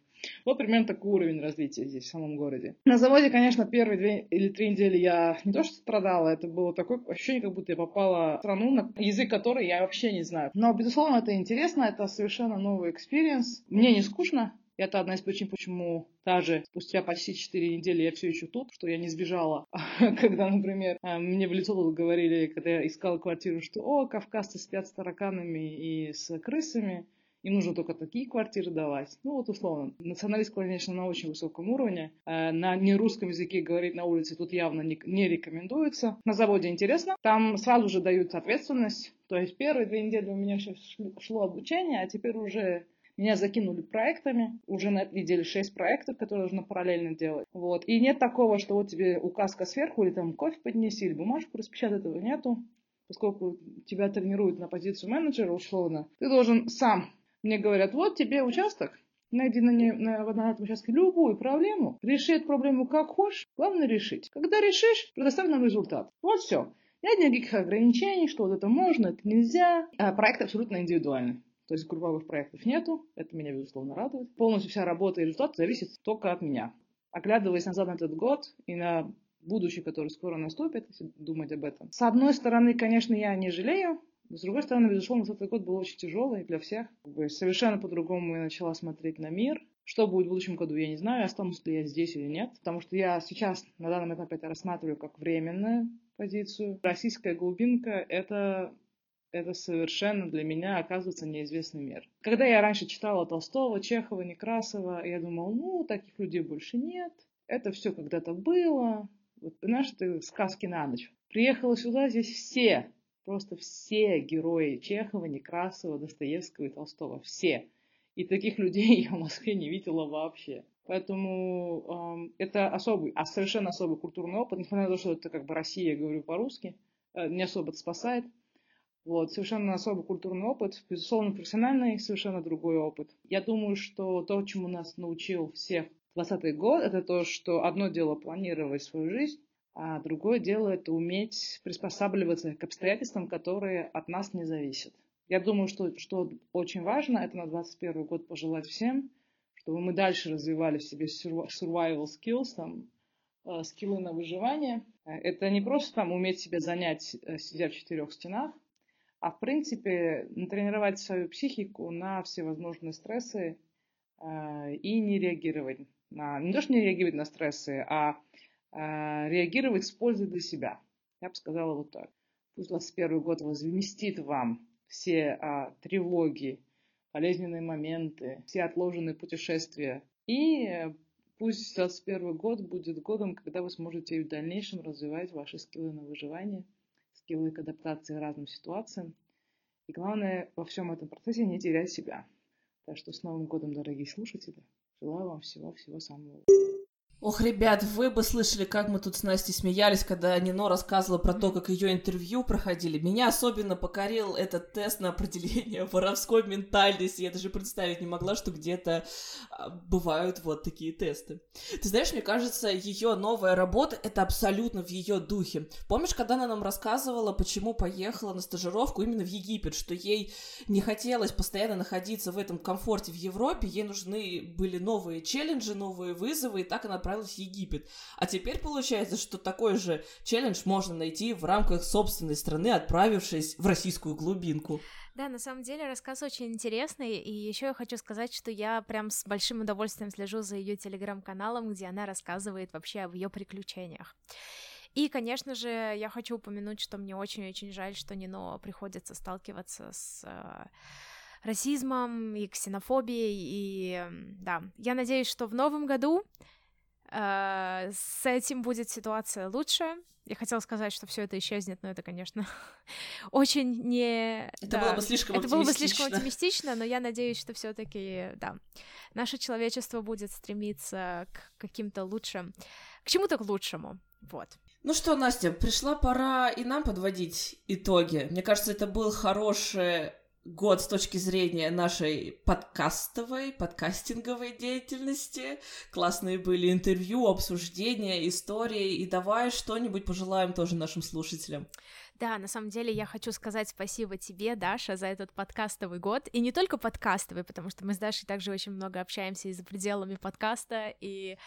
Speaker 7: Вот примерно такой уровень развития здесь, в самом городе. На заводе, конечно, первые две или три недели я не то что страдала, это было такое ощущение, как будто я попала в страну, на язык которой я вообще не знаю. Но, безусловно, это интересно, это совершенно новый experience. Мне не скучно, это одна из причин, почему даже спустя почти 4 недели я все еще тут, что я не сбежала. когда, например, э, мне в лицо говорили, когда я искала квартиру, что «О, кавказцы спят с тараканами и с крысами», им нужно только такие квартиры давать. Ну, вот условно. Националист, конечно, на очень высоком уровне. Э, на нерусском языке говорить на улице тут явно не, рекомендуется. На заводе интересно. Там сразу же дают ответственность. То есть первые две недели у меня сейчас шло обучение, а теперь уже меня закинули проектами, уже на 6 проектов, которые нужно параллельно делать. Вот. И нет такого, что вот тебе указка сверху, или там кофе поднеси, или бумажку распечатать, этого нету. Поскольку тебя тренируют на позицию менеджера, условно, ты должен сам. Мне говорят, вот тебе участок, найди на, не, на, на этом участке любую проблему, реши эту проблему как хочешь, главное решить. Когда решишь, предоставь нам результат. Вот все. Нет никаких ограничений, что вот это можно, это нельзя. А проект абсолютно индивидуальный. То есть групповых проектов нету, это меня, безусловно, радует. Полностью вся работа и результат зависит только от меня. Оглядываясь назад на этот год и на будущее, которое скоро наступит, если думать об этом. С одной стороны, конечно, я не жалею, с другой стороны, безусловно, этот год был очень тяжелый для всех. Совершенно по-другому я начала смотреть на мир. Что будет в будущем году, я не знаю, останусь ли я здесь или нет. Потому что я сейчас на данном этапе это рассматриваю как временную позицию. Российская глубинка — это это совершенно для меня оказывается неизвестный мир. Когда я раньше читала Толстого, Чехова, Некрасова, я думала, ну, таких людей больше нет, это все когда-то было. Вот, понимаешь, это сказки на ночь. Приехала сюда, здесь все, просто все герои Чехова, Некрасова, Достоевского и Толстого. Все. И таких людей я в Москве не видела вообще. Поэтому э, это особый, а совершенно особый культурный опыт. Несмотря на то, что это как бы Россия, я говорю по-русски, э, не особо это спасает. Вот, совершенно особый культурный опыт, безусловно, профессиональный, совершенно другой опыт. Я думаю, что то, чему нас научил всех 20 год, это то, что одно дело планировать свою жизнь, а другое дело это уметь приспосабливаться к обстоятельствам, которые от нас не зависят. Я думаю, что, что очень важно, это на 21 год пожелать всем, чтобы мы дальше развивали в себе survival skills, там, э, скиллы на выживание. Это не просто там уметь себя занять, э, сидя в четырех стенах, а в принципе натренировать свою психику на всевозможные стрессы э, и не реагировать на, не то, что не реагировать на стрессы, а э, реагировать с пользой для себя. Я бы сказала вот так. Пусть 21 год возместит вам все э, тревоги, болезненные моменты, все отложенные путешествия. И э, пусть 21 год будет годом, когда вы сможете в дальнейшем развивать ваши скиллы на выживание – скиллы к адаптации разным ситуациям. И главное во всем этом процессе не терять себя. Так что с Новым годом, дорогие слушатели. Желаю вам всего-всего самого
Speaker 1: Ох, ребят, вы бы слышали, как мы тут с Настей смеялись, когда Нино рассказывала про то, как ее интервью проходили. Меня особенно покорил этот тест на определение воровской ментальности. Я даже представить не могла, что где-то а, бывают вот такие тесты. Ты знаешь, мне кажется, ее новая работа — это абсолютно в ее духе. Помнишь, когда она нам рассказывала, почему поехала на стажировку именно в Египет, что ей не хотелось постоянно находиться в этом комфорте в Европе, ей нужны были новые челленджи, новые вызовы, и так она отправилась в Египет. А теперь получается, что такой же челлендж можно найти в рамках собственной страны, отправившись в российскую глубинку.
Speaker 2: Да, на самом деле рассказ очень интересный, и еще я хочу сказать, что я прям с большим удовольствием слежу за ее телеграм-каналом, где она рассказывает вообще об ее приключениях. И, конечно же, я хочу упомянуть, что мне очень-очень жаль, что Нино приходится сталкиваться с э, расизмом и ксенофобией, и да, я надеюсь, что в новом году с этим будет ситуация лучше. Я хотела сказать, что все это исчезнет, но это, конечно, очень не.
Speaker 1: Это да, было бы слишком
Speaker 2: Это было бы слишком оптимистично, но я надеюсь, что все-таки, да, наше человечество будет стремиться к каким-то лучшим, к чему-то к лучшему. Вот.
Speaker 1: Ну что, Настя, пришла пора и нам подводить итоги. Мне кажется, это был хороший год с точки зрения нашей подкастовой, подкастинговой деятельности. Классные были интервью, обсуждения, истории. И давай что-нибудь пожелаем тоже нашим слушателям.
Speaker 2: Да, на самом деле я хочу сказать спасибо тебе, Даша, за этот подкастовый год. И не только подкастовый, потому что мы с Дашей также очень много общаемся и за пределами подкаста, и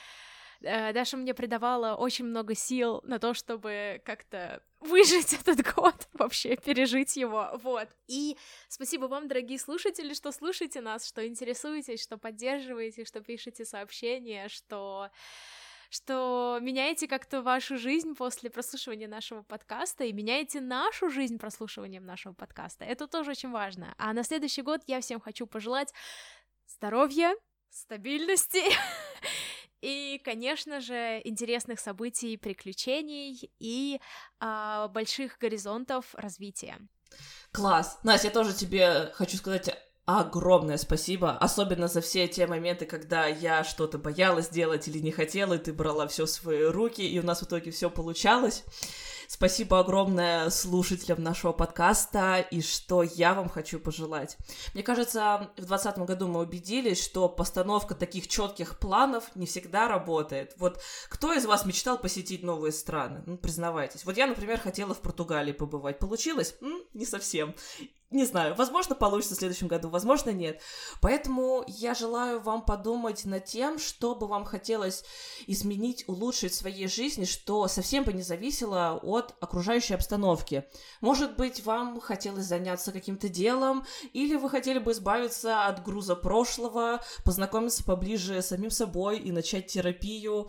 Speaker 2: Даша мне придавала очень много сил на то, чтобы как-то выжить этот год, вообще пережить его, вот. И спасибо вам, дорогие слушатели, что слушаете нас, что интересуетесь, что поддерживаете, что пишете сообщения, что что меняете как-то вашу жизнь после прослушивания нашего подкаста и меняете нашу жизнь прослушиванием нашего подкаста. Это тоже очень важно. А на следующий год я всем хочу пожелать здоровья, стабильности И, конечно же, интересных событий, приключений и э, больших горизонтов развития.
Speaker 1: Класс! Настя, я тоже тебе хочу сказать огромное спасибо, особенно за все те моменты, когда я что-то боялась делать или не хотела, и ты брала все в свои руки, и у нас в итоге все получалось. Спасибо огромное слушателям нашего подкаста, и что я вам хочу пожелать. Мне кажется, в 2020 году мы убедились, что постановка таких четких планов не всегда работает. Вот кто из вас мечтал посетить новые страны? Ну, признавайтесь. Вот я, например, хотела в Португалии побывать. Получилось? М? Не совсем не знаю, возможно, получится в следующем году, возможно, нет. Поэтому я желаю вам подумать над тем, что бы вам хотелось изменить, улучшить в своей жизни, что совсем бы не зависело от окружающей обстановки. Может быть, вам хотелось заняться каким-то делом, или вы хотели бы избавиться от груза прошлого, познакомиться поближе с самим собой и начать терапию.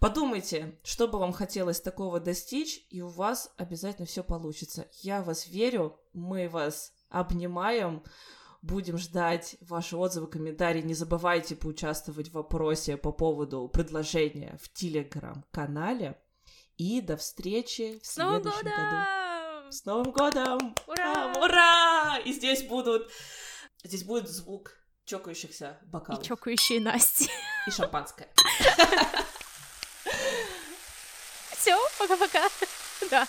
Speaker 1: Подумайте, что бы вам хотелось такого достичь, и у вас обязательно все получится. Я вас верю, мы вас обнимаем. Будем ждать ваши отзывы, комментарии. Не забывайте поучаствовать в вопросе по поводу предложения в телеграм-канале. И до встречи в следующем году. С Новым годом!
Speaker 2: Ура!
Speaker 1: Ура! И здесь будут... Здесь будет звук чокающихся бокалов.
Speaker 2: И чокающие Насти.
Speaker 1: И шампанское.
Speaker 2: Все, пока-пока. Да.